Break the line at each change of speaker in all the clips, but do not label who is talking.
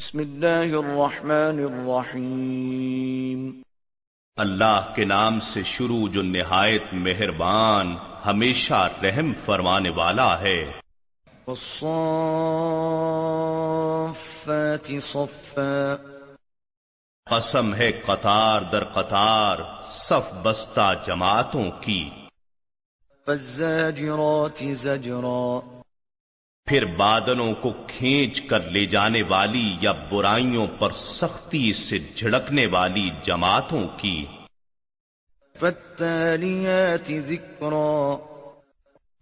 بسم اللہ الرحمن الرحیم۔
اللہ کے نام سے شروع جو نہایت مہربان ہمیشہ رحم فرمانے والا ہے۔
والصافات صفا۔
قسم ہے قطار در قطار صف بستہ جماعتوں کی۔
فالزاجرات زجرا۔
پھر بادلوں کو کھینچ کر لے جانے والی یا برائیوں پر سختی سے جھڑکنے والی جماعتوں کی۔
فالتاليات ذکرا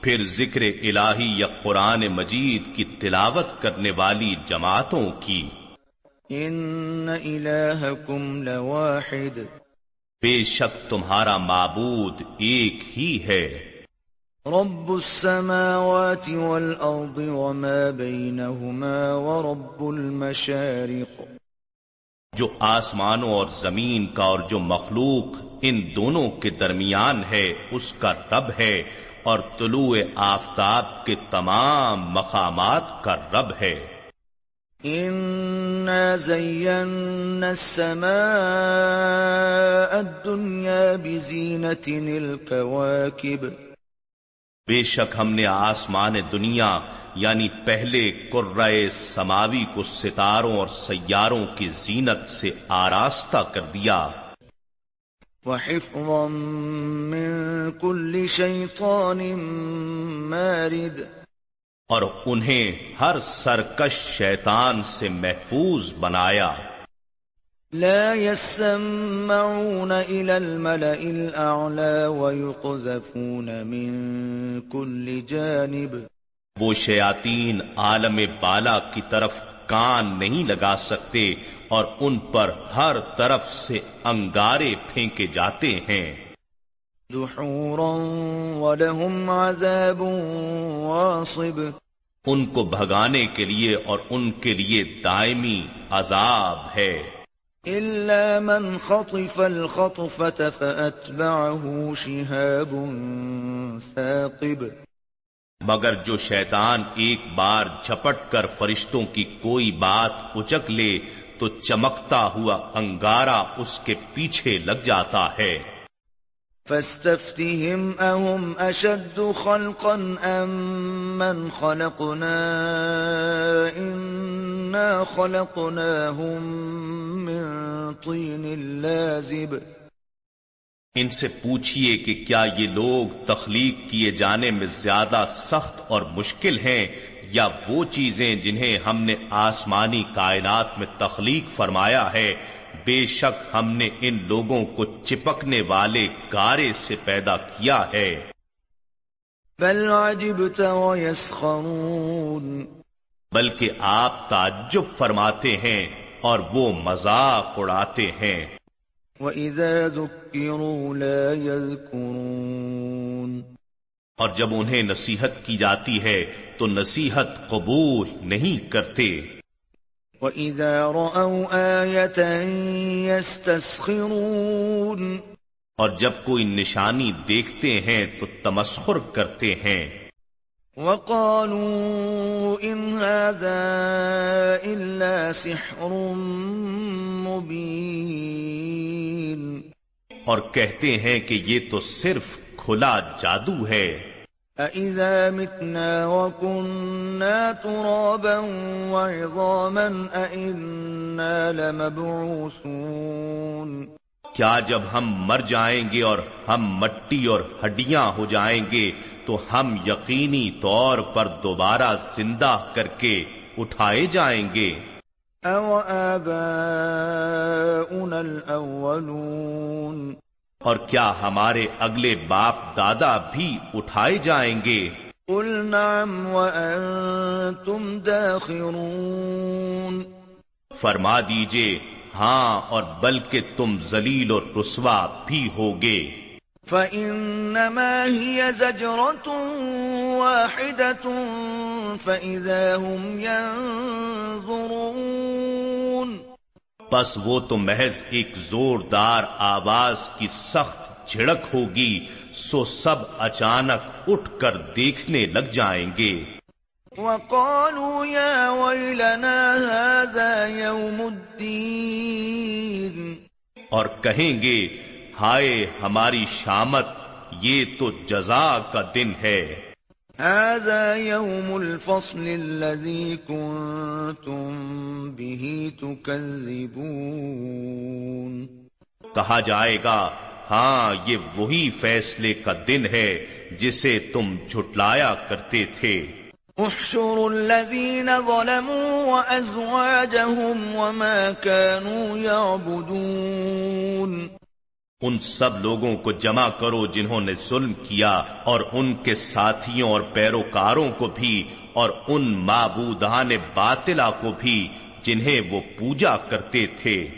پھر ذکر الہی یا قرآن مجید کی تلاوت کرنے والی جماعتوں کی۔
ان الہکم لواحد۔
بے شک تمہارا معبود ایک ہی ہے۔
رب السماوات والارض وما بينهما ورب المشارق.
جو آسمانوں اور زمین کا اور جو مخلوق ان دونوں کے درمیان ہے اس کا رب ہے اور طلوع آفتاب کے تمام مقامات کا رب ہے۔
انا زينا السماء الدنيا بزينة الكواكب
بے شک ہم نے آسمان دنیا یعنی پہلے قرائے سماوی کو ستاروں اور سیاروں کی زینت سے آراستہ کر دیا۔
وحفظا من كل شيطان مارد۔
اور انہیں ہر سرکش شیطان سے محفوظ بنایا۔
لا يسمعون إلى الملأ الأعلى ويقذفون من كل جانب.
وہ شیاطین عالم بالا کی طرف کان نہیں لگا سکتے اور ان پر ہر طرف سے انگارے پھینکے جاتے ہیں۔
دحورا ولهم عذاب واصب۔
ان کو بھگانے کے لیے اور ان کے لیے دائمی عذاب ہے۔
إلا من خطف الخطفة فأتبعه شهاب ثاقب۔
مگر جو شیطان ایک بار جھپٹ کر فرشتوں کی کوئی بات اچک لے تو چمکتا ہوا انگارا اس کے پیچھے لگ جاتا ہے۔
فاستفتهم أهم أشد خلقا أم من خلقنا إنا خلقناهم من طين لازب
ان سے پوچھئے کہ کیا یہ لوگ تخلیق کیے جانے میں زیادہ سخت اور مشکل ہیں یا وہ چیزیں جنہیں ہم نے آسمانی کائنات میں تخلیق فرمایا ہے بے شک ہم نے ان لوگوں کو چپکنے والے گارے سے پیدا کیا ہے۔
بل عجبت ويسخرون
بلکہ آپ تعجب فرماتے ہیں اور وہ مذاق اڑاتے ہیں۔
وَإِذَا ذُكِّرُوا لَا يَذْكُرُونَ۔
اور جب انہیں نصیحت کی جاتی ہے تو نصیحت قبول نہیں کرتے۔
وَإِذَا رَأَوْا آيَةً يَسْتَسْخِرُونَ
اور جب کوئی نشانی دیکھتے ہیں تو تمسخر کرتے ہیں۔
وَقَالُوا إِنْ هَذَا إِلَّا سِحْرٌ مُبِينٌ
اور کہتے ہیں کہ یہ تو صرف کھلا جادو ہے۔
أَإِذَا مِتْنَا وَكُنَّا تُرَابًا وَعِظَامًا أَإِنَّا لَمَبْعُوثُونَ
کیا جب ہم مر جائیں گے اور ہم مٹی اور ہڈیاں ہو جائیں گے تو ہم یقینی طور پر دوبارہ زندہ کر کے اٹھائے جائیں گے؟
أَوَ آبَاؤُنَا الْأَوَّلُونَ
اور کیا ہمارے اگلے باپ دادا بھی اٹھائے جائیں گے؟
قُلْ نَعَمْ وَأَنْتُمْ دَاخِرُونَ۔
فرما دیجیے ہاں اور بلکہ تم ذلیل اور رسوا بھی ہوگے۔
فَإِنَّمَا هِيَ زَجْرَةٌ وَاحِدَةٌ فَإِذَا هُمْ يَنظُرُونَ۔
بس وہ تو محض ایک زوردار آواز کی سخت جھڑک ہوگی سو سب اچانک اٹھ کر دیکھنے لگ جائیں گے۔
وقالوا يا ويلنا هذا يوم الدين۔
اور کہیں گے ہائے ہماری شامت یہ تو جزا کا دن ہے۔
هذا يوم الفصل الذي كنتم به تكذبون
کہا جائے گا ہاں یہ وہی فیصلے کا دن ہے جسے تم جھٹلایا کرتے تھے۔
احشروا الذين ظلموا وأزواجهم وما كانوا يعبدون۔
ان سب لوگوں کو جمع کرو جنہوں نے ظلم کیا اور ان کے ساتھیوں اور پیروکاروں کو بھی اور ان معبودان باطلا کو بھی جنہیں وہ پوجا کرتے تھے۔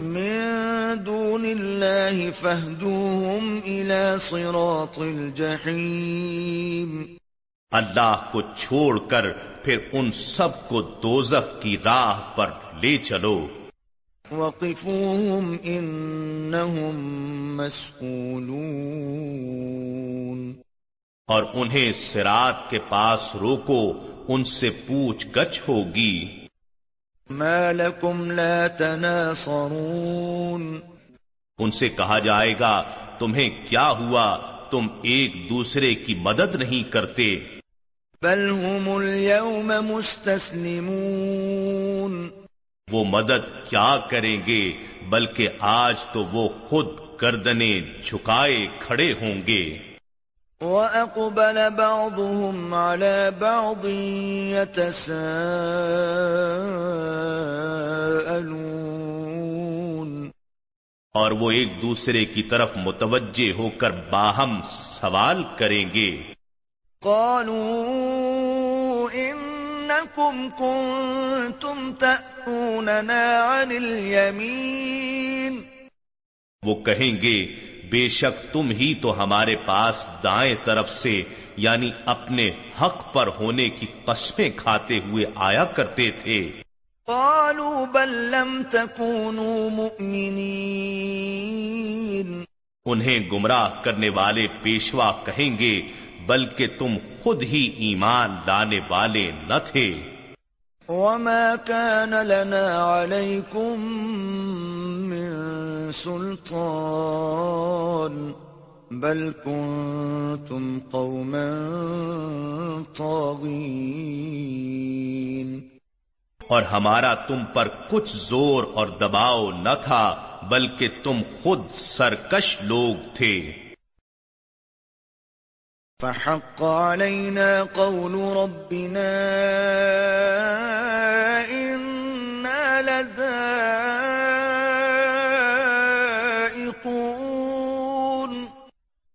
من دون اللہ فہدوہم الى صراط الجحیم۔
اللہ کو چھوڑ کر پھر ان سب کو دوزخ کی راہ پر لے چلو۔
وقفوهم انہم مسئولون
اور انہیں سرات کے پاس روکو ان سے پوچھ گچھ ہوگی۔
ما لکم لا تناصرون
ان سے کہا جائے گا تمہیں کیا ہوا؟ تم ایک دوسرے کی مدد نہیں کرتے۔
بل هم اليوم مستسلمون
وہ مدد کیا کریں گے بلکہ آج تو وہ خود گردنے جھکائے کھڑے ہوں گے۔
وَأَقْبَلَ بَعْضُهُمْ عَلَى بَعْضٍ يَتَسَاءَلُونَ۔
اور وہ ایک دوسرے کی طرف متوجہ ہو کر باہم سوال کریں گے۔
قالوا انکم کنتم تأتوننا عن الیمین
وہ کہیں گے بے شک تم ہی تو ہمارے پاس دائیں طرف سے یعنی اپنے حق پر ہونے کی قسمیں کھاتے ہوئے آیا کرتے تھے۔
قالوا بل لم تكونوا مؤمنین
انہیں گمراہ کرنے والے پیشوا کہیں گے بلکہ تم خود ہی ایمان لانے والے نہ تھے۔
وما كان لنا عليكم من سلطان بل كنتم قوما طاغين۔
اور ہمارا تم پر کچھ زور اور دباؤ نہ تھا بلکہ تم خود سرکش لوگ تھے۔
فحق علينا قول ربنا إنا لذائقون.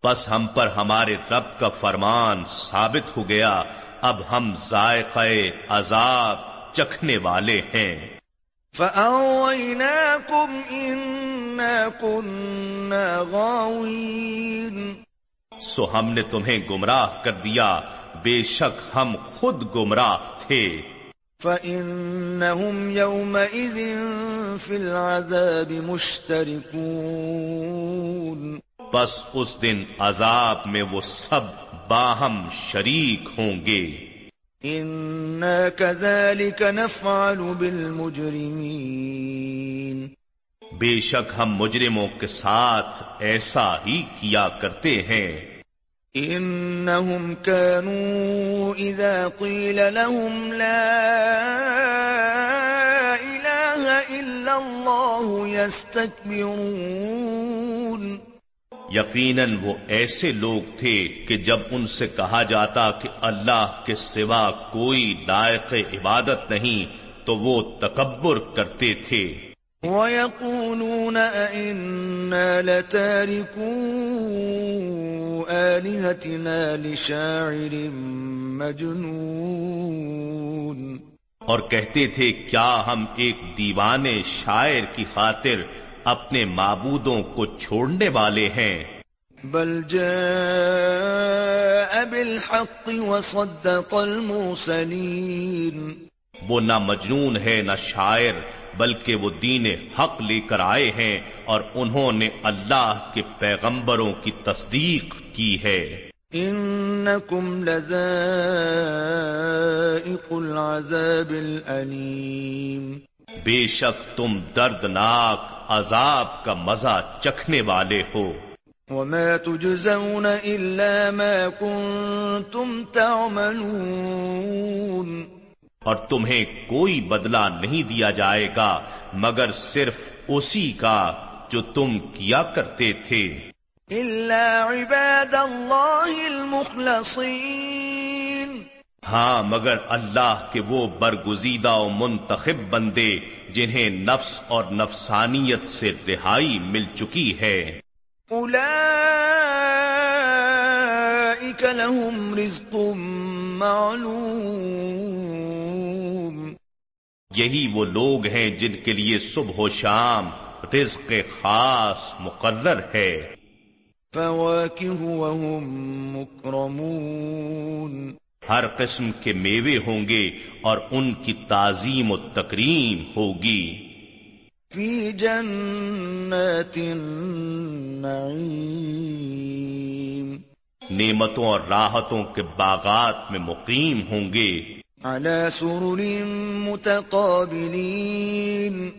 بس ہم پر ہمارے رب کا فرمان ثابت ہو گیا اب ہم ذائقہ عذاب چکھنے والے ہیں۔
فأغويناكم إنا كنا غاوين.
سو ہم نے تمہیں گمراہ کر دیا۔ بے شک ہم خود گمراہ تھے۔
فَإِنَّهُمْ يَوْمَئِذٍ فِي الْعَذَابِ مُشْتَرِكُونَ۔
بس اس دن عذاب میں وہ سب باہم شریک ہوں گے۔
إِنَّا كَذَلِكَ نَفْعَلُ بِالْمُجْرِمِينَ۔
بے شک ہم مجرموں کے ساتھ ایسا ہی کیا کرتے ہیں۔
انہم كانوا اذا قیل لهم لا الہ الا اللہ يستكبرون.
یقیناً وہ ایسے لوگ تھے کہ جب ان سے کہا جاتا کہ اللہ کے سوا کوئی لائق عبادت نہیں تو وہ تکبر کرتے تھے۔
وَيَقُولُونَ أَإِنَّا لَتَارِكُو آلِهَتِنَا لِشَاعِرٍ مَجْنُونَ.
اور کہتے تھے کیا ہم ایک دیوانے شاعر کی خاطر اپنے معبودوں کو چھوڑنے والے ہیں؟
بل جاء بالحق وصدق المرسلين
وہ نہ مجنون ہے نہ شاعر بلکہ وہ دین حق لے کر آئے ہیں اور انہوں نے اللہ کے پیغمبروں کی تصدیق کی ہے۔
انکم لذائقون العذاب الأليم۔
بے شک تم دردناک عذاب کا مزہ چکھنے والے ہو۔
وما تجزون إلا ما كنتم تعملون۔
اور تمہیں کوئی بدلہ نہیں دیا جائے گا مگر صرف اسی کا جو تم کیا کرتے تھے۔
إلا عباد الله المخلصين
ہاں مگر اللہ کے وہ برگزیدہ و منتخب بندے جنہیں نفس اور نفسانیت سے رہائی مل چکی ہے۔
لهم رزق معلوم۔
یہی وہ لوگ ہیں جن کے لیے صبح و شام رزق خاص مقرر ہے۔
وهم مكرمون
ہر قسم کے میوے ہوں گے اور ان کی تعظیم و تکریم ہوگی۔
في جنات النعيم
نعمتوں اور راحتوں کے باغات میں مقیم ہوں گے۔
على سرر متقابلين.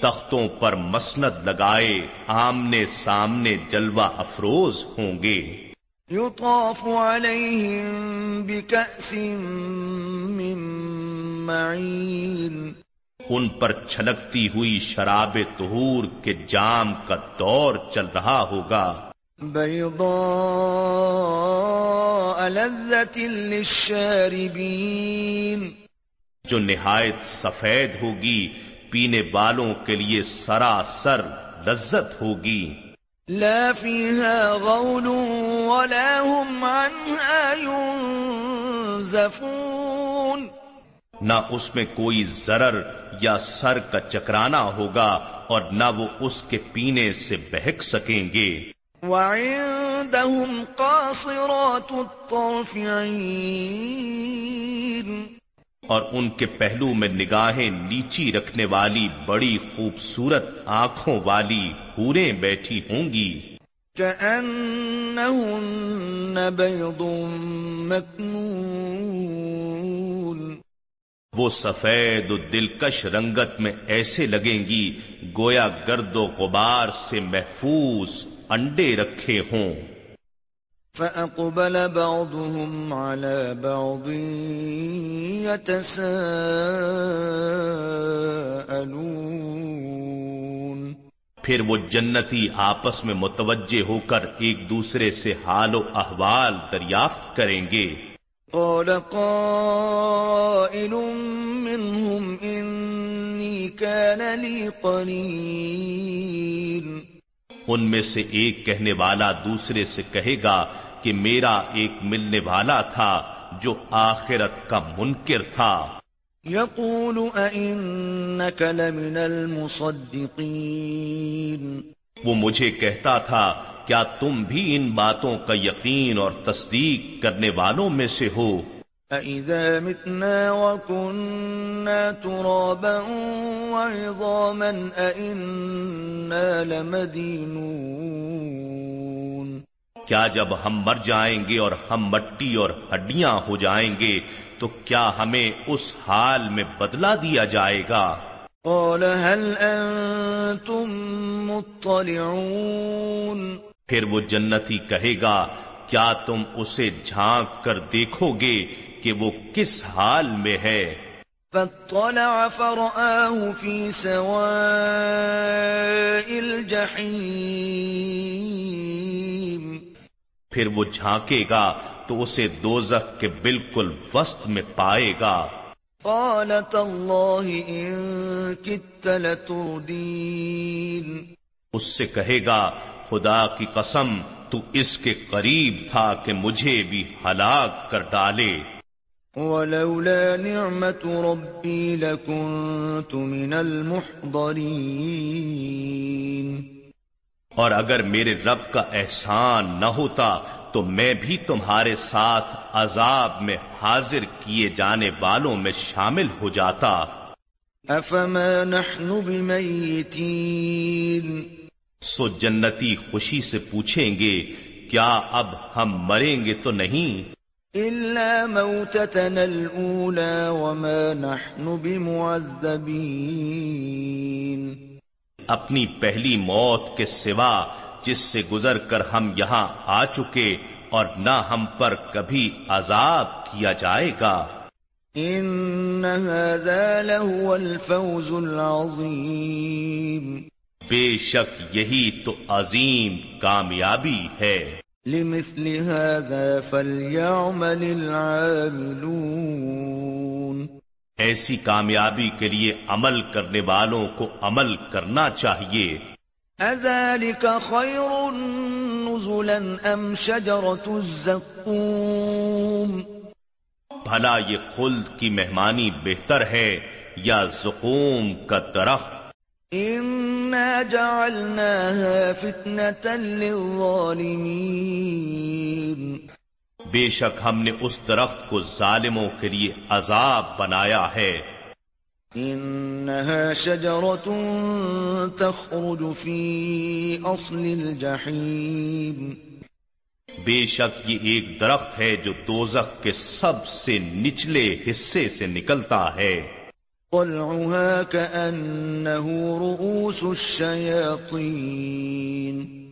تختوں پر مسند لگائے آمنے سامنے جلوہ افروز ہوں گے۔
يطاف عليهم بكأس من معين.
ان پر چھلکتی ہوئی شراب طہور کے جام کا دور چل رہا ہوگا۔
بيضاء لذة للشاربين.
جو نہایت سفید ہوگی پینے والوں کے لیے سراسر لذت ہوگی۔
لا فيها غول ولا هم عنها ينزفون.
نہ اس میں کوئی ضرر یا سر کا چکرانا ہوگا اور نہ وہ اس کے پینے سے بہک سکیں گے۔
وعندهم قاصرات الطرف عين.
اور ان کے پہلو میں نگاہیں نیچی رکھنے والی بڑی خوبصورت آنکھوں والی حوریں بیٹھی ہوں گی۔
كأنهن بيض مكنون.
وہ سفید و دلکش رنگت میں ایسے لگیں گی گویا گرد و غبار سے محفوظ۔ انڈے رکھے ہوں۔
فأقبل بعضهم على بعض يتساءلون۔
پھر وہ جنتی آپس میں متوجہ ہو کر ایک دوسرے سے حال و احوال دریافت کریں گے۔
قال قائل منهم إني كان لي قرين۔
ان میں سے ایک کہنے والا دوسرے سے کہے گا کہ میرا ایک ملنے والا تھا جو آخرت کا منکر تھا۔
يقول أئنك لمن المصدقين
وہ مجھے کہتا تھا کیا تم بھی ان باتوں کا یقین اور تصدیق کرنے والوں میں سے ہو؟
أَإِذَا مِتْنَا وَكُنَّا تُرَابًا وَعِظَامًا أَإِنَّا لَمَدِينُونَ.
کیا جب ہم مر جائیں گے اور ہم مٹی اور ہڈیاں ہو جائیں گے تو کیا ہمیں اس حال میں بدلا دیا جائے گا؟
قال هل أنتم مطلعون؟
پھر وہ جنتی کہے گا کیا تم اسے جھانک کر دیکھو گے کہ وہ کس حال میں ہے؟
فاطلع فرآه في سواء الجحيم.
پھر وہ جھانکے گا تو اسے دوزخ کے بالکل وسط میں پائے گا۔
قال تالله إن كدت لتردين
اس سے کہے گا خدا کی قسم تو اس کے قریب تھا کہ مجھے بھی ہلاک کر ڈالے۔
ولولا نعمة ربي لكنت من المحضرين.
اور اگر میرے رب کا احسان نہ ہوتا تو میں بھی تمہارے ساتھ عذاب میں حاضر کیے جانے والوں میں شامل ہو جاتا۔
أفما نحن بميتين
سو جنتی خوشی سے پوچھیں گے کیا اب ہم مریں گے تو نہیں؟
إلا موتتنا الأولى وما نحن بمعذبين
اپنی پہلی موت کے سوا جس سے گزر کر ہم یہاں آ چکے اور نہ ہم پر کبھی عذاب کیا جائے گا۔
ان هذا لهو الفوز العظيم
بے شک یہی تو عظیم کامیابی ہے۔
لمثل هذا فليعمل العاملون۔
ایسی کامیابی کے لیے عمل کرنے والوں کو عمل کرنا چاہیے۔
اذلك خير نزلا ام شجرة الزقوم۔
بھلا یہ خلد کی مہمانی بہتر ہے یا زقوم کا درخت؟
انا جعلناها فتنة للظالمين۔
بے شک ہم نے اس درخت کو ظالموں کے لیے عذاب بنایا ہے۔
انها شجرة تخرج في اصل الجحيم۔
بے شک یہ ایک درخت ہے جو دوزخ کے سب سے نچلے حصے سے نکلتا ہے۔
طلعها كأنه رؤوس الشياطين۔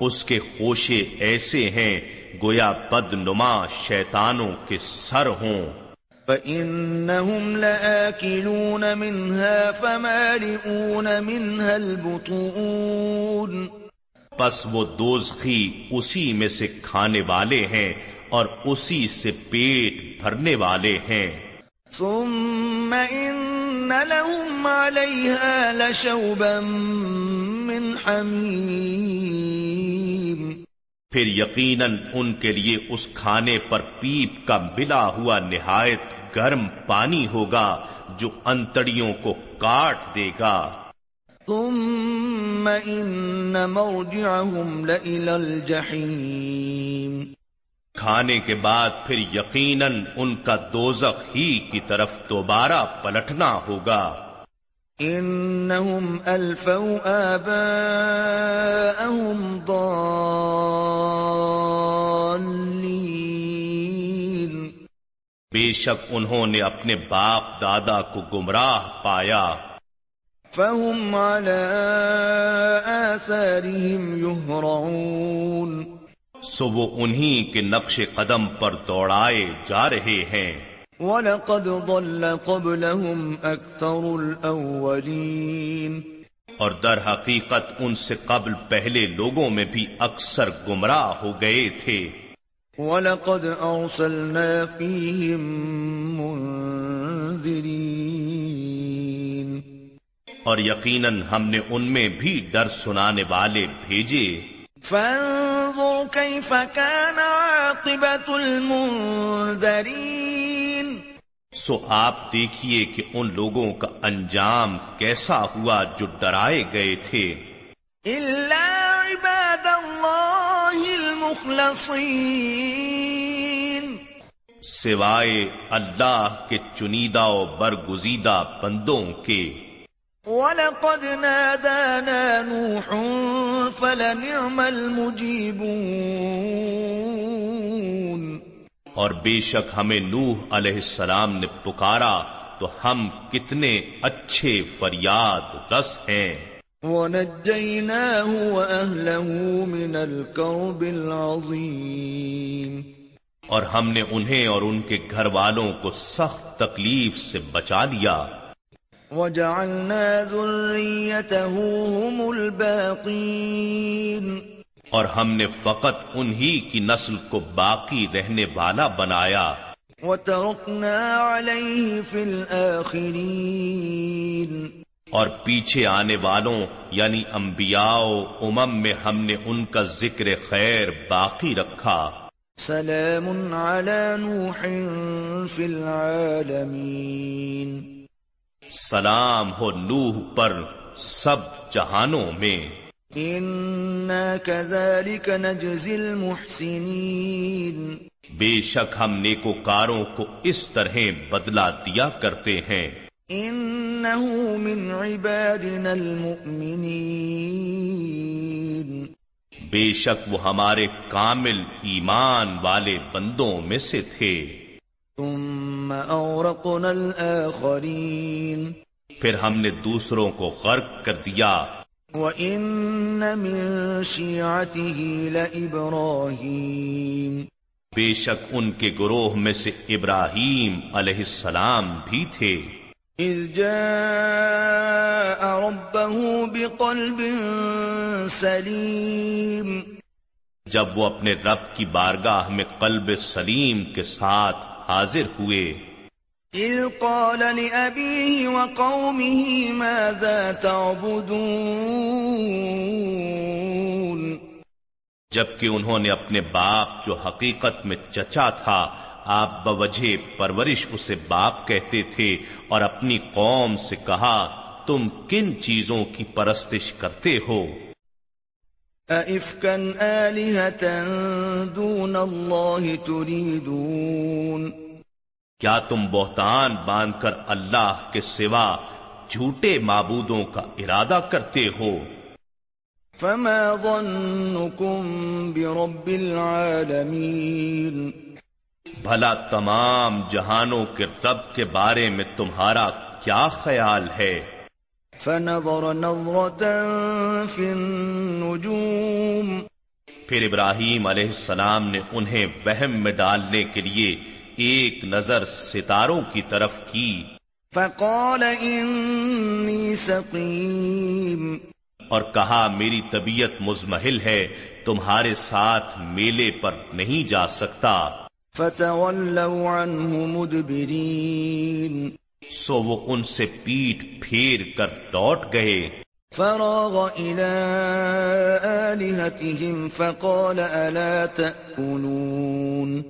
اس کے خوشے ایسے ہیں گویا بد نما شیتانوں کے سر ہوں۔
فإنهم لآكلون منها فمالئون منها البطون۔
پس وہ دوزخی اسی میں سے کھانے والے ہیں اور اسی سے پیٹ بھرنے والے ہیں۔
ثم إن لهم عليها لشوبا من حميم۔
پھر یقیناً ان کے لیے اس کھانے پر پیپ کا ملا ہوا نہایت گرم پانی ہوگا جو انتڑیوں کو کاٹ دے گا۔
ثم إن مرجعهم لإلى الجحيم۔
کھانے کے بعد پھر یقیناً ان کا دوزخ ہی کی طرف دوبارہ پلٹنا ہوگا۔
إنهم ألفوا آباءهم ضالين
بے شک انہوں نے اپنے باپ دادا کو گمراہ پایا۔
فهم على آثارهم يهرعون
سو وہ انہی کے نقش قدم پر دوڑائے جا رہے ہیں۔
وَلَقَدْ ضَلَّ قَبْلَهُمْ أَكْثَرُ الْأَوَّلِينَ۔
اور در حقیقت ان سے قبل پہلے لوگوں میں بھی اکثر گمراہ ہو گئے تھے۔
وَلَقَدْ أَرْسَلْنَا فِيهِمْ مُنذِرِينَ۔
اور یقیناً ہم نے ان میں بھی ڈر سنانے والے بھیجے۔
فانظر كيف كان عاقبة المنذرين.
سو آپ دیکھیے کہ ان لوگوں کا انجام کیسا ہوا جو ڈرائے گئے تھے۔
إلا عباد الله المخلصين.
سوائے اللہ کے چنیدہ و برگزیدہ بندوں کے۔
وَلَقَدْ نَادَانَا نُوحٌ فَلَنِعْمَ الْمُجِيبُونَ.
اور بے شک ہمیں نوح علیہ السلام نے پکارا تو ہم کتنے اچھے فریاد رس ہیں۔
وَنَجَّيْنَاهُ وَأَهْلَهُ مِنَ الْكَرْبِ الْعَظِيمِ.
اور ہم نے انہیں اور ان کے گھر والوں کو سخت تکلیف سے بچا لیا۔
وَجَعَلْنَا ذُرِّيَّتَهُ هُمُ الْبَاقِينَ.
اور ہم نے فقط انہی کی نسل کو باقی رہنے والا بنایا۔
وَتَرَكْنَا عَلَيْهِ فِي الْآخِرِينَ.
اور پیچھے آنے والوں یعنی انبیاء و امم میں ہم نے ان کا ذکر خیر باقی رکھا۔
سلام على نوح في العالمين
سلام ہو نوح پر سب جہانوں میں۔
كذلك نجزي المحسنين۔
بے شک ہم نیکوکاروں کو اس طرح بدلہ دیا کرتے ہیں۔
إنه من عبادنا
بے شک وہ ہمارے کامل ایمان والے بندوں میں سے تھے۔
ثم اورقنا الاخرین
پھر ہم نے دوسروں کو غرق کر دیا۔
وَإِنَّ مِن شِيعَتِهِ لَإِبْرَاهِيمَ۔
بے شک ان کے گروہ میں سے ابراہیم علیہ السلام بھی تھے۔
اذ جاء ربه بقلب سلیم
جب وہ اپنے رب کی بارگاہ میں قلب سلیم کے ساتھ حاضر ہوئے۔
اذ قال لأبيه وقومه ماذا تعبدون؟
جبکہ انہوں نے اپنے باپ جو حقیقت میں چچا تھا آپ بوجہ پرورش اسے باپ کہتے تھے اور اپنی قوم سے کہا تم کن چیزوں کی پرستش کرتے ہو؟
دون اللہ تریدون
کیا تم بہتان باندھ کر اللہ کے سوا جھوٹے معبودوں کا ارادہ کرتے ہو؟
فما ظنكم برب العالمين
بھلا تمام جہانوں کے رب کے بارے میں تمہارا کیا خیال ہے؟
فنظر نظرة في النجوم.
پھر ابراہیم علیہ السلام نے انہیں وہم میں ڈالنے کے لیے ایک نظر ستاروں کی طرف کی۔
فقال انی سقیم
اور کہا میری طبیعت مزمحل ہے تمہارے ساتھ میلے پر نہیں جا سکتا۔
فتولوا عنه مدبرین.
سو وہ ان سے پیٹ پھیر کر لوٹ گئے۔
فراغ الى آلهتهم فقال الا تأكلون۔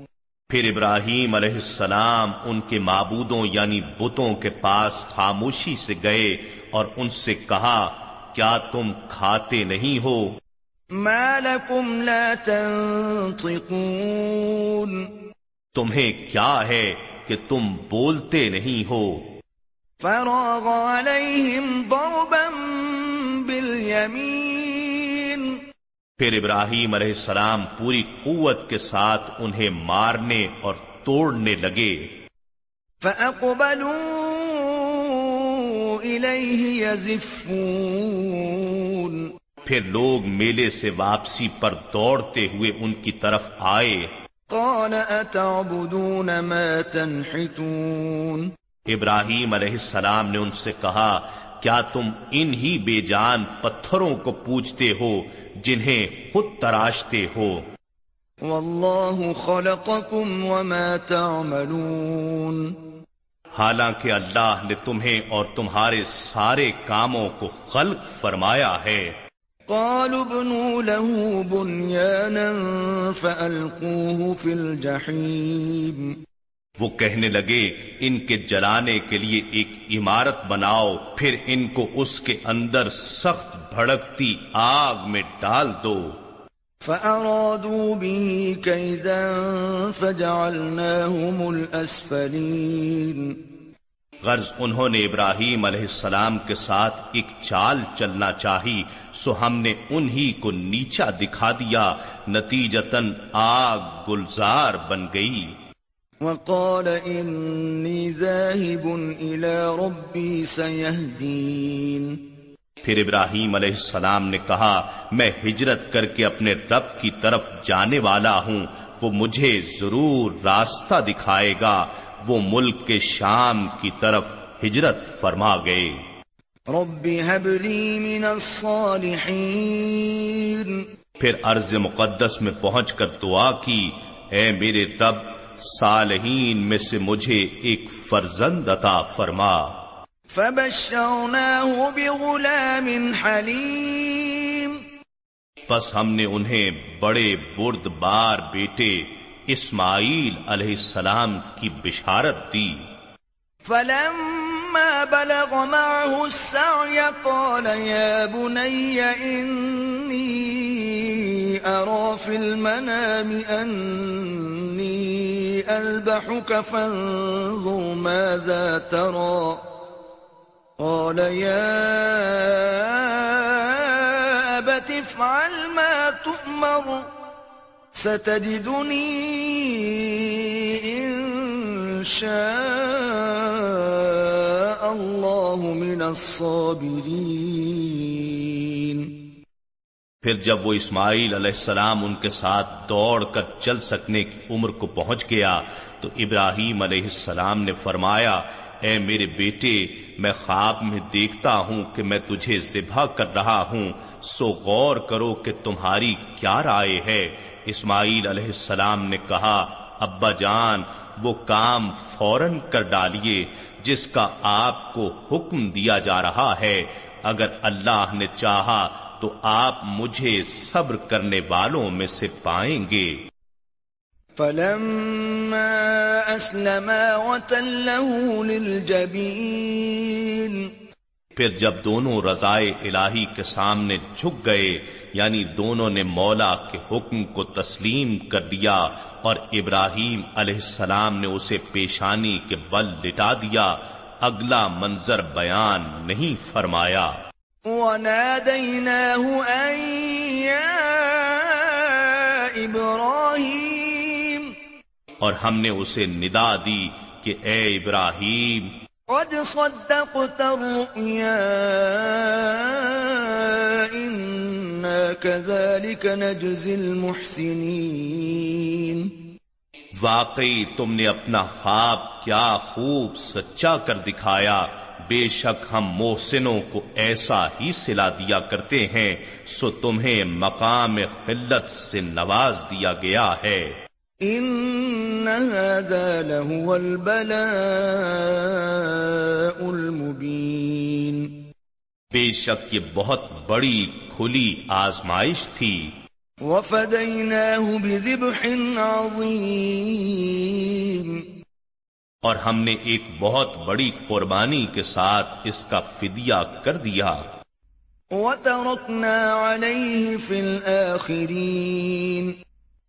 پھر ابراہیم علیہ السلام ان کے معبودوں یعنی بتوں کے پاس خاموشی سے گئے اور ان سے کہا کیا تم کھاتے نہیں ہو؟
ما لكم لا تنطقون۔
تمہیں کیا ہے؟ کہ تم بولتے نہیں ہو۔
فراغ عليهم ضربا بالیمین۔
پھر ابراہیم علیہ السلام پوری قوت کے ساتھ انہیں مارنے اور توڑنے لگے۔
فأقبلوا إليه يزفون
پھر لوگ میلے سے واپسی پر دوڑتے ہوئے ان کی طرف آئے۔
قال أتعبدون ما تنحتون؟
ابراہیم علیہ السلام نے ان سے کہا کیا تم ان ہی بے جان پتھروں کو پوجتے ہو جنہیں خود تراشتے ہو؟
والله خلقكم وما تعملون۔
حالانکہ اللہ نے تمہیں اور تمہارے سارے کاموں کو خلق فرمایا ہے۔
قالوا ابنوا له بنيانا فألقوه في الجحيم۔
وہ کہنے لگے ان کے جلانے کے لیے ایک عمارت بناؤ پھر ان کو اس کے اندر سخت بھڑکتی آگ میں ڈال دو۔
فأرادوا به كيدا فجعلناهم الأسفلين۔
غرض انہوں نے ابراہیم علیہ السلام کے ساتھ ایک چال چلنا چاہی سو ہم نے انہی کو نیچا دکھا دیا نتیجتن آگ گلزار بن گئی۔
وقال إني ذاهب إلى ربي سيهدين۔
پھر ابراہیم علیہ السلام نے کہا میں ہجرت کر کے اپنے رب کی طرف جانے والا ہوں وہ مجھے ضرور راستہ دکھائے گا۔ وہ ملک کے شام کی طرف ہجرت فرما گئے۔
رب هب لي من الصالحين
پھر عرض مقدس میں پہنچ کر دعا کی اے میرے رب صالحین میں سے مجھے ایک فرزند عطا فرما۔
فبشرناه بغلام حليم
پس ہم نے انہیں بڑے برد بار بیٹے اسماعیل علیہ السلام کی بشارت دی۔
فلما بلغ معه السعي قال يا بني إني أرى في المنام أني أذبحك فانظر ماذا ترى۔ قال يا أبت افعل ما تؤمر۔ تؤمر ستجدني إن شاء الله من الصابرين
پھر جب وہ اسماعیل علیہ السلام ان کے ساتھ دوڑ کر چل سکنے کی عمر کو پہنچ گیا تو ابراہیم علیہ السلام نے فرمایا اے میرے بیٹے، میں خواب میں دیکھتا ہوں کہ میں تجھے ذبح کر رہا ہوں، سو غور کرو کہ تمہاری کیا رائے ہے۔ اسماعیل علیہ السلام نے کہا، ابا جان، وہ کام فوراً کر ڈالیے، جس کا آپ کو حکم دیا جا رہا ہے۔ اگر اللہ نے چاہا تو آپ مجھے صبر کرنے والوں میں سے پائیں گے۔
فلما أسلما وتله للجبين.
پھر جب دونوں رضائے الہی کے سامنے جھک گئے یعنی دونوں نے مولا کے حکم کو تسلیم کر دیا اور ابراہیم علیہ السلام نے اسے پیشانی کے بل لٹا دیا اگلا منظر بیان نہیں فرمایا۔
وناديناه أن يا إبراهيم
اور ہم نے اسے ندا دی کہ اے ابراہیم۔
قد صدقت كذلك نجزي المحسنين۔
واقعی تم نے اپنا خواب کیا خوب سچا کر دکھایا۔ بے شک ہم محسنوں کو ایسا ہی سلا دیا کرتے ہیں سو تمہیں مقام خلت سے نواز دیا گیا ہے۔
ان هذا لهو البلاء المبين
بے شک یہ بہت بڑی کھلی آزمائش تھی۔
وفديناه بذبح عظيم
اور ہم نے ایک بہت بڑی قربانی کے ساتھ اس کا فدیہ کر دیا۔
وتركنا عليه في الآخرين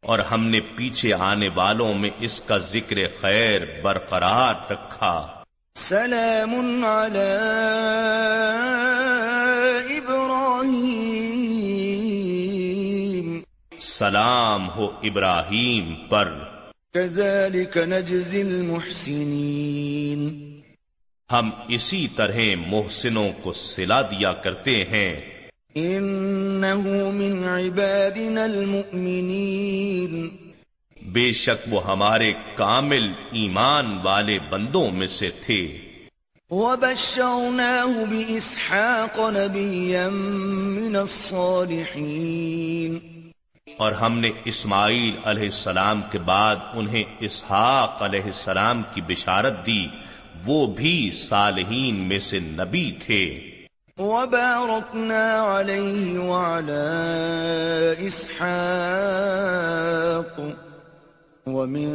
اور ہم نے پیچھے آنے والوں میں اس کا ذکر خیر برقرار رکھا۔
سلام على إبراهيم
سلام ہو ابراہیم پر۔
كذلك نجزي المحسنين
ہم اسی طرح محسنوں کو سلا دیا کرتے ہیں۔
إنه من عبادنا المؤمنين.
بے شک وہ ہمارے کامل ایمان والے بندوں میں سے تھے۔
وبشرناه بإسحاق نبيا من الصالحين.
اور ہم نے اسماعیل علیہ السلام کے بعد انہیں اسحاق علیہ السلام کی بشارت دی۔ وہ بھی صالحین میں سے نبی تھے۔
وباركنا عليه وعلى إسحاق ومن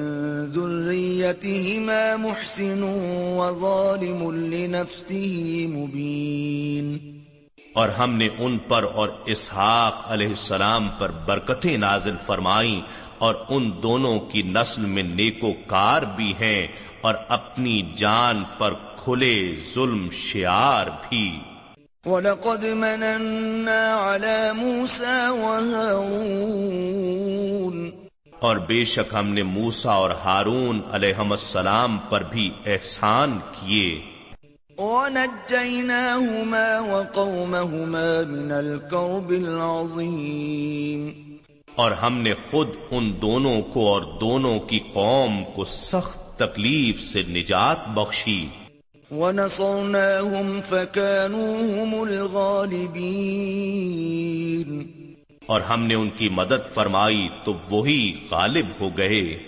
ذريتهما محسن وظالم لنفسه مبين
اور ہم نے ان پر اور اسحاق علیہ السلام پر برکتیں نازل فرمائیں اور ان دونوں کی نسل میں نیکو کار بھی ہیں اور اپنی جان پر کھلے ظلم شعار بھی۔
وَلَقَدْ مَنَنَّا عَلَى مُوسَى وَهَارُونَ.
اور بے شک ہم نے موسا اور ہارون علیہ السلام پر بھی احسان کیے۔
وَنَجَّيْنَاهُمَا وَقَوْمَهُمَا مِنَ الْكَرْبِ الْعَظِيمِ۔
اور ہم نے خود ان دونوں کو اور دونوں کی قوم کو سخت تکلیف سے نجات بخشی۔
وَنَصَرْنَاهُمْ فَكَانُوا هُمُ الْغَالِبِينَ.
اور ہم نے ان کی مدد فرمائی تو وہی غالب ہو گئے۔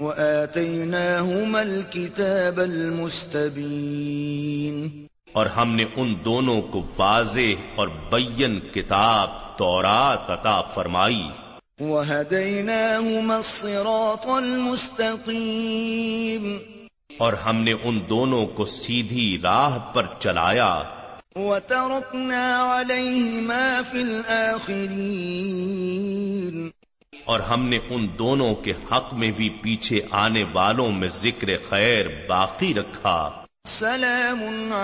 وَآتَيْنَاهُمَا الْكِتَابَ الْمُسْتَبِينَ۔
اور ہم نے ان دونوں کو واضح اور بین کتاب تورات عطا فرمائی۔
وَهَدَيْنَاهُمَا الصِّرَاطَ الْمُسْتَقِيمَ۔
اور ہم نے ان دونوں کو سیدھی راہ پر چلایا۔
وَتَرَكْنَا عَلَيْهِمَا فِي الْآخِرِينَ۔
اور ہم نے ان دونوں کے حق میں بھی پیچھے آنے والوں میں ذکر خیر باقی رکھا۔
سلام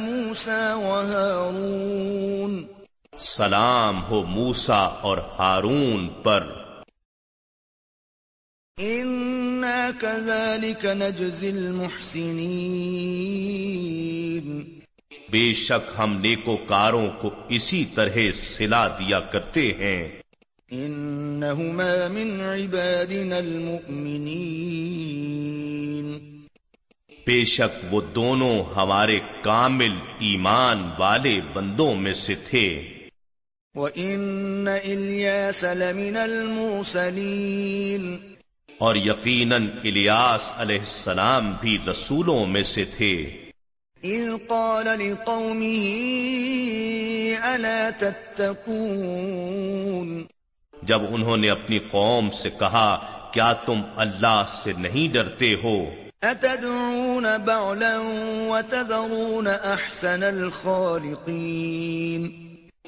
موسى وهارون۔
سلام ہو موسا اور ہارون پر۔
كذلك نجزي المحسنين.
بے شک ہم نیکوکاروں کو اسی طرح سلا دیا کرتے ہیں۔
إنهما من عبادنا المؤمنين.
بے شک وہ دونوں ہمارے کامل ایمان والے بندوں میں سے تھے۔
وَإِنَّ إِلْيَاسَ لَمِنَ الْمُرْسَلِينَ۔
اور یقیناً الیاس علیہ السلام بھی رسولوں میں سے تھے۔
إِذْ قَالَ لِقَوْمِهِ أَلَا تَتَّقُونَ؟
جب انہوں نے اپنی قوم سے کہا کیا تم اللہ سے نہیں ڈرتے ہو؟
أَتَدْعُونَ بَعْلًا وَتَذَرُونَ أَحْسَنَ الْخَالِقِينَ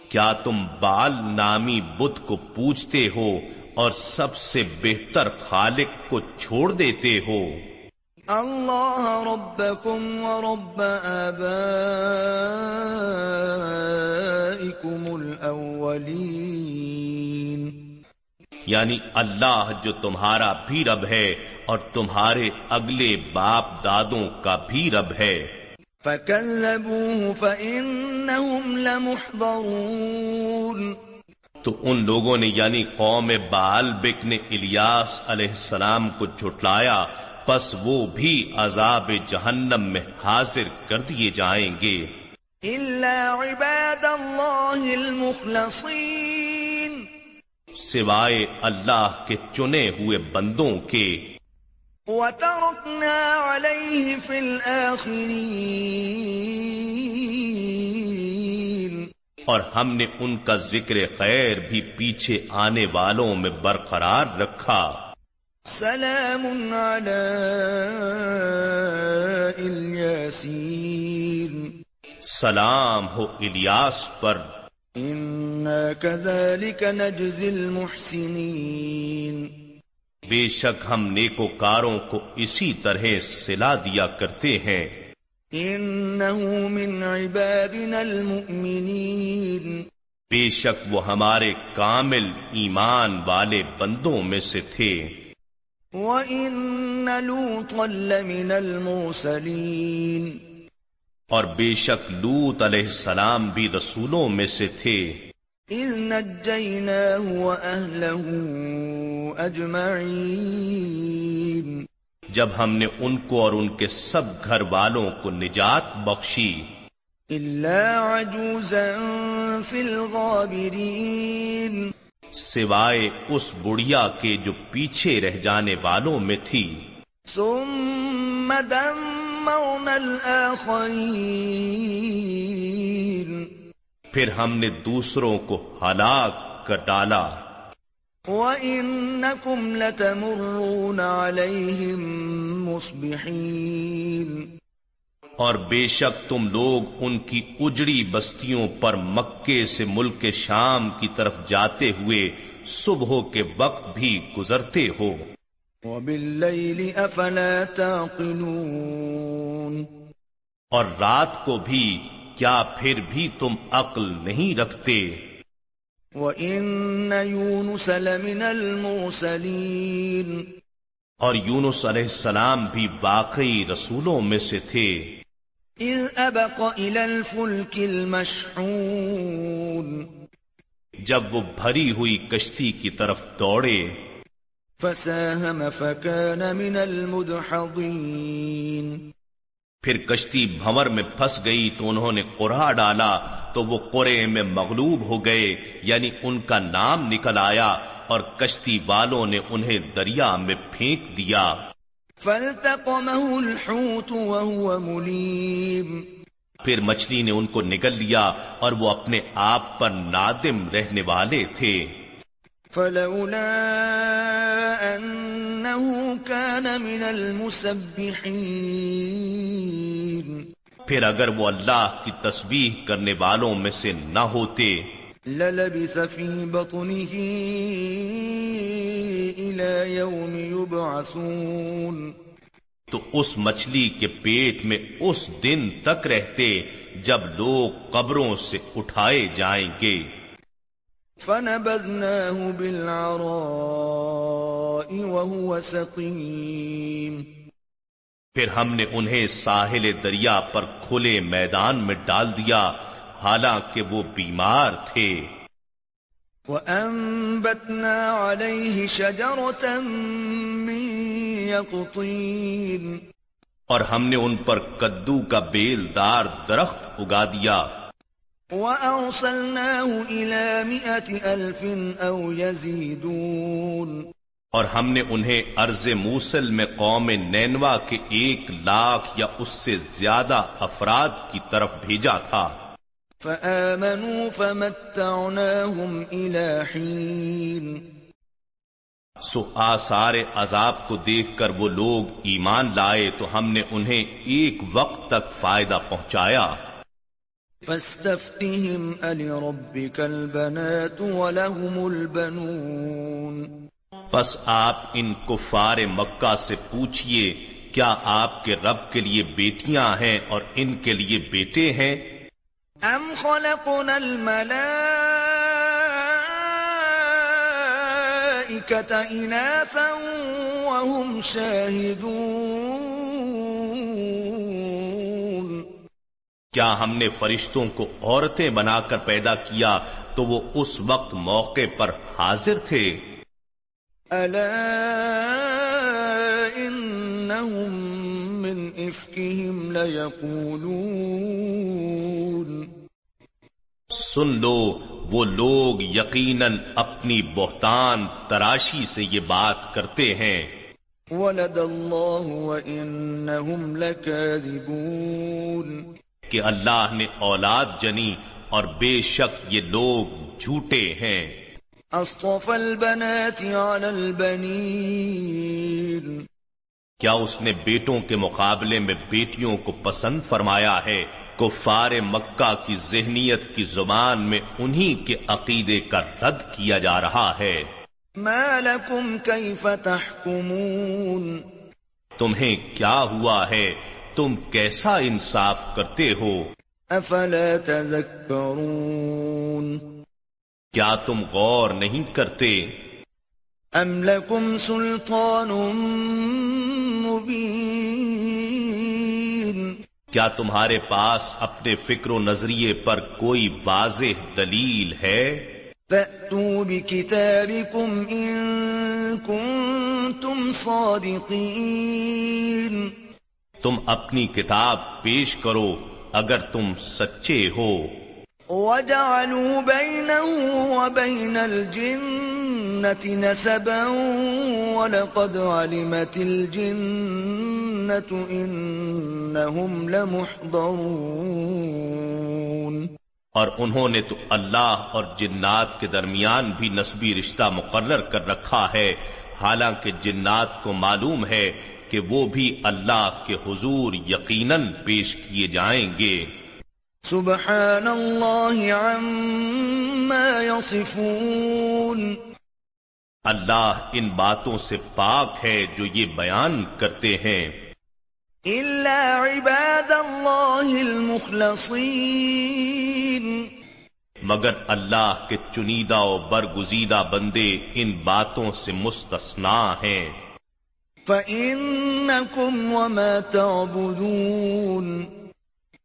کیا تم بال نامی بت کو پوچھتے ہو اور سب سے بہتر خالق کو چھوڑ دیتے ہو۔
اللہ ربکم ورب آبائکم الاولین۔
یعنی اللہ جو تمہارا بھی رب ہے اور تمہارے اگلے باپ دادوں کا بھی رب ہے۔
فَكَذَّبُوهُ فَإِنَّهُمْ لَمُحْضَرُونَ۔
تو ان لوگوں نے یعنی قوم بال بک نے الیاس علیہ السلام کو جھٹلایا پس وہ بھی عذاب جہنم میں حاضر کر دیے جائیں گے۔
إِلَّا عِبَادَ اللَّهِ الْمُخْلَصِينَ۔
سوائے اللہ کے چنے ہوئے بندوں کے۔
وَتَرَكْنَا عَلَيْهِ فِي الْآخِرِينَ۔
اور ہم نے ان کا ذکر خیر بھی پیچھے آنے والوں میں برقرار رکھا۔
سلام الياسين
سلام ہو الیاس پر۔
كذلك نجزي المحسنين۔
بے شک ہم نیکوکاروں کو اسی طرح سلا دیا کرتے ہیں۔
إنه من عبادنا المؤمنين.
بے شک وہ ہمارے کامل ایمان والے بندوں میں سے تھے۔
وَإِنَّ لُوطًا لَّمِنَ الْمُرْسَلِينَ۔
اور بے شک لوت علیہ السلام بھی رسولوں میں سے تھے۔
إِذْ نَجَّيْنَاهُ وَأَهْلَهُ أَجْمَعِينَ۔
جب ہم نے ان کو اور ان کے سب گھر والوں کو نجات بخشی۔
إِلَّا عَجُوزًا فِي الْغَابِرِينَ۔
سوائے اس بڑھیا کے جو پیچھے رہ جانے والوں میں تھی۔
ثُمَّ دَمَّرْنَا الْآخَرِينَ۔
پھر ہم نے دوسروں کو ہلاک کر ڈالا۔
وَإِنَّكُمْ لَتَمُرُّونَ عَلَيْهِمْ مُصْبِحِينَ
اور بے شک تم لوگ ان کی اجڑی بستیوں پر مکے سے ملک شام کی طرف جاتے ہوئے صبح کے وقت بھی گزرتے ہو۔
وَبِاللَّيْلِ أَفَلَا تَعْقِلُونَ
اور رات کو بھی کیا پھر بھی تم عقل نہیں رکھتے؟
وَإِنَّ يُونُسَ لَمِنَ الْمُرْسَلِينَ
اور یونس علیہ السلام بھی واقعی رسولوں میں سے تھے۔
إِذْ أَبَقَ إِلَى الْفُلْكِ الْمَشْحُونَ
جب وہ بھری ہوئی کشتی کی طرف دوڑے
فَسَاهَمَ فَكَانَ مِنَ الْمُدْحَضِينَ
پھر کشتی بھنور میں پھنس گئی تو انہوں نے قرا ڈالا۔ تو وہ قرے میں مغلوب ہو گئے یعنی ان کا نام نکل آیا اور کشتی والوں نے انہیں دریا میں پھینک دیا۔
فَالْتَقَمَهُ الْحُوتُ وَهُوَ مُلِيمٌ۔
پھر مچھلی نے ان کو نگل لیا اور وہ اپنے آپ پر نادم رہنے والے تھے۔
فَلَوْلَا أَنَّهُ كَانَ مِنَ الْمُسَبِّحِينَ۔
پھر اگر وہ اللہ کی تسبیح کرنے والوں میں سے نہ ہوتے۔
لَلَبِثَ فِي بَطْنِهِ إِلَى يَوْمِ يُبْعَثُونَ۔
تو اس مچھلی کے پیٹ میں اس دن تک رہتے جب لوگ قبروں سے اٹھائے جائیں گے۔
فنبذناه بالعراء وهو سقيم۔
پھر ہم نے انہیں ساحل دریا پر کھلے میدان میں ڈال دیا حالانکہ وہ بیمار تھے۔
وَأَنبَتْنَا عَلَيْهِ شَجَرَةً مِّن يَقْطِينٍ۔
اور ہم نے ان پر کدو کا بیل دار درخت اگا دیا۔
وَأَرْسَلْنَاهُ إِلَى مِئَةِ أَلْفٍ أَوْ يَزِيدُونَ۔
اور ہم نے انہیں ارض موسل میں قوم نینوا کے ایک لاکھ یا اس سے زیادہ افراد کی طرف بھیجا تھا۔
فآمنوا فمتعناهم إلى حين۔
سو آثار عذاب کو دیکھ کر وہ لوگ ایمان لائے تو ہم نے انہیں ایک وقت تک فائدہ پہنچایا۔
فاستفتهم ألربك البنات ولهم البنون۔
بس آپ ان کفار مکہ سے پوچھئے کیا آپ کے رب کے لیے بیٹیاں ہیں اور ان کے لیے بیٹے ہیں؟
ام خلقنا اناثا وهم شاهدون۔
کیا ہم نے فرشتوں کو عورتیں بنا کر پیدا کیا تو وہ اس وقت موقع پر حاضر تھے؟
الا انہم من افکہم لیقولون
سن لو وہ لوگ یقیناً اپنی بہتان تراشی سے یہ بات کرتے ہیں۔
ولد اللہ وانہم لکاذبون
کہ اللہ نے اولاد جنی اور بے شک یہ لوگ جھوٹے ہیں۔
اصطفى البنات على البنين۔
کیا اس نے بیٹوں کے مقابلے میں بیٹیوں کو پسند فرمایا ہے؟ کفار مکہ کی ذہنیت کی زبان میں انہی کے عقیدے کا رد کیا جا رہا ہے۔
ما لكم كيف تحكمون؟
تمہیں کیا ہوا ہے؟ تم کیسا انصاف کرتے ہو؟
افلا تذكرون؟
کیا تم غور نہیں کرتے؟
ام لكم سلطان مبين
کیا تمہارے پاس اپنے فکر و نظریے پر کوئی واضح دلیل ہے؟
فأتوا بكتابكم إن كنتم صادقين
تم اپنی کتاب پیش کرو اگر تم سچے ہو۔
وجعلوا بينه وبين الجنة نسبا ولقد علمت الجنة إنهم لمحضرون.
اور انہوں نے تو اللہ اور جنات کے درمیان بھی نسبی رشتہ مقرر کر رکھا ہے، حالانکہ جنات کو معلوم ہے کہ وہ بھی اللہ کے حضور یقیناً پیش کیے جائیں گے۔
سبحان اللہ عما يصفون
اللہ ان باتوں سے پاک ہے جو یہ بیان کرتے ہیں۔
إلا عباد الله المخلصين
مگر اللہ کے چنیدہ و برگزیدہ بندے ان باتوں سے مستثنا ہیں۔
فإنكم وما تعبدون۔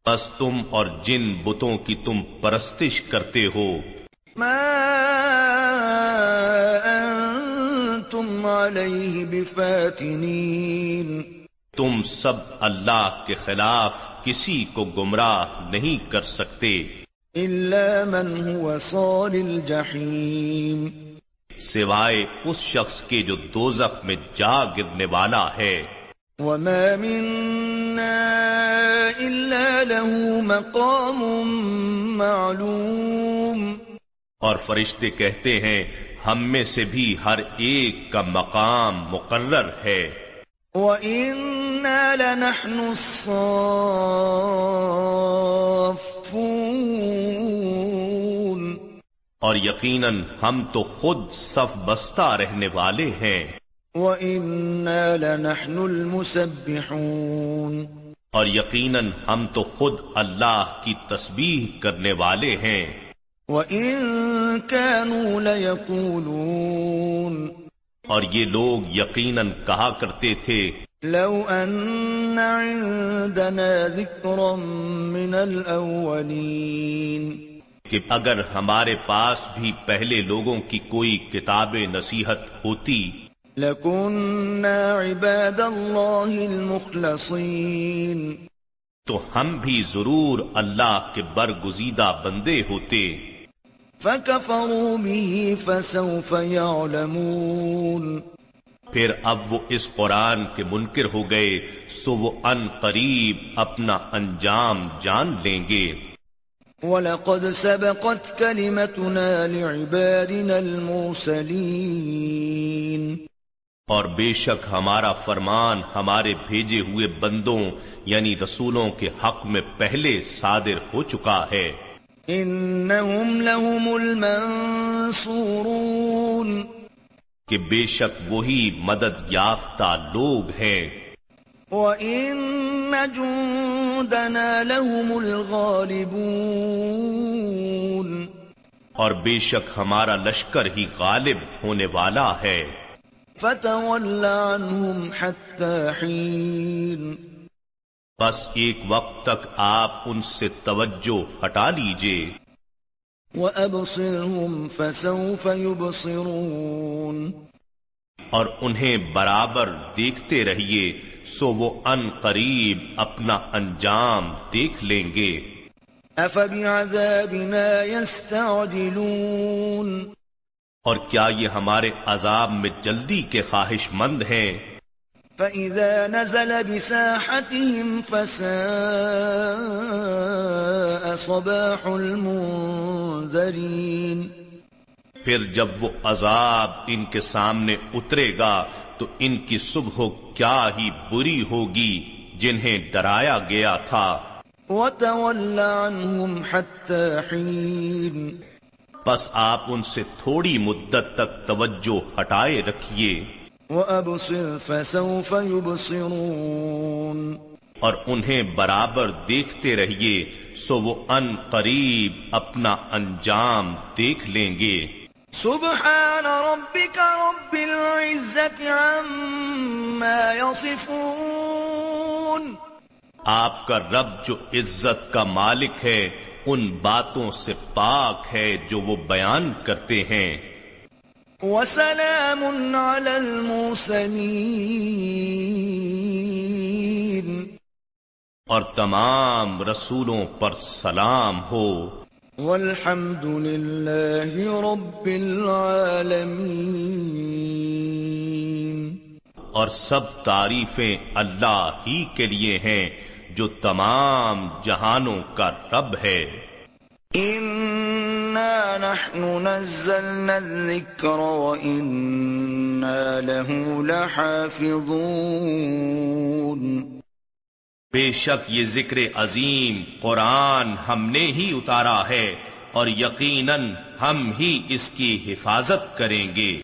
بس تم اور جن بتوں کی تم پرستش کرتے ہو۔
ما أنتم عليه بفاتنين
تم سب اللہ کے خلاف کسی کو گمراہ نہیں کر سکتے۔
إلا من هو صال الجحيم
سوائے اس شخص کے جو دوزخ میں جا گرنے والا ہے۔
وما منا إلا له مقام معلوم۔
اور فرشتے کہتے ہیں ہم میں سے بھی ہر ایک کا مقام مقرر ہے۔
وَإِنَّا لَنَحْنُ الصَّافُّونَ۔
اور یقیناً ہم تو خود صف بستہ رہنے والے ہیں۔
وَإِنَّا لَنَحْنُ الْمُسَبِّحُونَ
اور یقیناً ہم تو خود اللہ کی تسبیح کرنے والے ہیں۔
وَإِن كَانُوا لَيَقُولُونَ
اور یہ لوگ یقیناً کہا کرتے تھے
لو ان عندنا ذکرا من الاولین
کہ اگر ہمارے پاس بھی پہلے لوگوں کی کوئی کتاب نصیحت ہوتی
لکنا عباد اللہ المخلصین
تو ہم بھی ضرور اللہ کے برگزیدہ بندے ہوتے۔
فَكَفَرُوا بِهِ فَسَوْفَ يَعْلَمُونَ۔
پھر اب وہ اس قرآن کے منکر ہو گئے سو وہ ان قریب اپنا انجام جان لیں گے۔
وَلَقَدْ سَبَقَتْ كَلِمَتُنَا لِعِبَادِنَا الْمُرْسَلِينَ۔
اور بے شک ہمارا فرمان ہمارے بھیجے ہوئے بندوں یعنی رسولوں کے حق میں پہلے صادر ہو چکا ہے۔
انہم لہم المنصورون۔
کہ بے شک وہی مدد یافتہ لوگ ہیں۔
وَإِنَّ جُندَنَا لَهُمُ الْغَالِبُونَ۔
اور بے شک ہمارا لشکر ہی غالب ہونے والا ہے۔
فَتَوَلَّ عَنْهُمْ حَتَّى حِينَ۔
بس ایک وقت تک آپ ان سے توجہ ہٹا لیجیے۔
وَأَبْصِرْهُمْ فَسَوْفَ يُبْصِرُونَ۔
اور انہیں برابر دیکھتے رہیے سو وہ ان قریب اپنا انجام دیکھ لیں گے۔
أَفَبِعَذَابِنَا يَسْتَعْجِلُونَ۔
اور کیا یہ ہمارے عذاب میں جلدی کے خواہش مند ہیں؟
فَإِذَا نَزَلَ بِسَاحَتِهِمْ فَسَاءَ صَبَاحُ الْمُنذَرِينَ
پھر جب وہ عذاب ان کے سامنے اترے گا تو ان کی صبح کیا ہی بری ہوگی جنہیں ڈرایا گیا تھا۔
وَتَوَلَّ عَنْهُمْ حَتَّى حِينَ
بس آپ ان سے تھوڑی مدت تک توجہ ہٹائے رکھیے۔
وَأَبْصِرْ فَسَوْفَ يُبْصِرُونَ۔
اور انہیں برابر دیکھتے رہیے سو وہ ان قریب اپنا انجام دیکھ لیں گے۔
سبحان ربك رب العزة عما يصفون
آپ کا رب جو عزت کا مالک ہے ان باتوں سے پاک ہے جو وہ بیان کرتے ہیں۔
وسلام على المرسلين
اور تمام رسولوں پر سلام ہو۔
والحمد لله رب العالمين
اور سب تعریفیں اللہ ہی کے لیے ہیں۔ جو تمام جہانوں کا رب ہے۔
إنا نحن نزلنا الذكر وإنا له لحافظون۔
بے شک یہ ذکر عظیم قرآن ہم نے ہی اتارا ہے اور یقیناً ہم ہی اس کی حفاظت کریں گے۔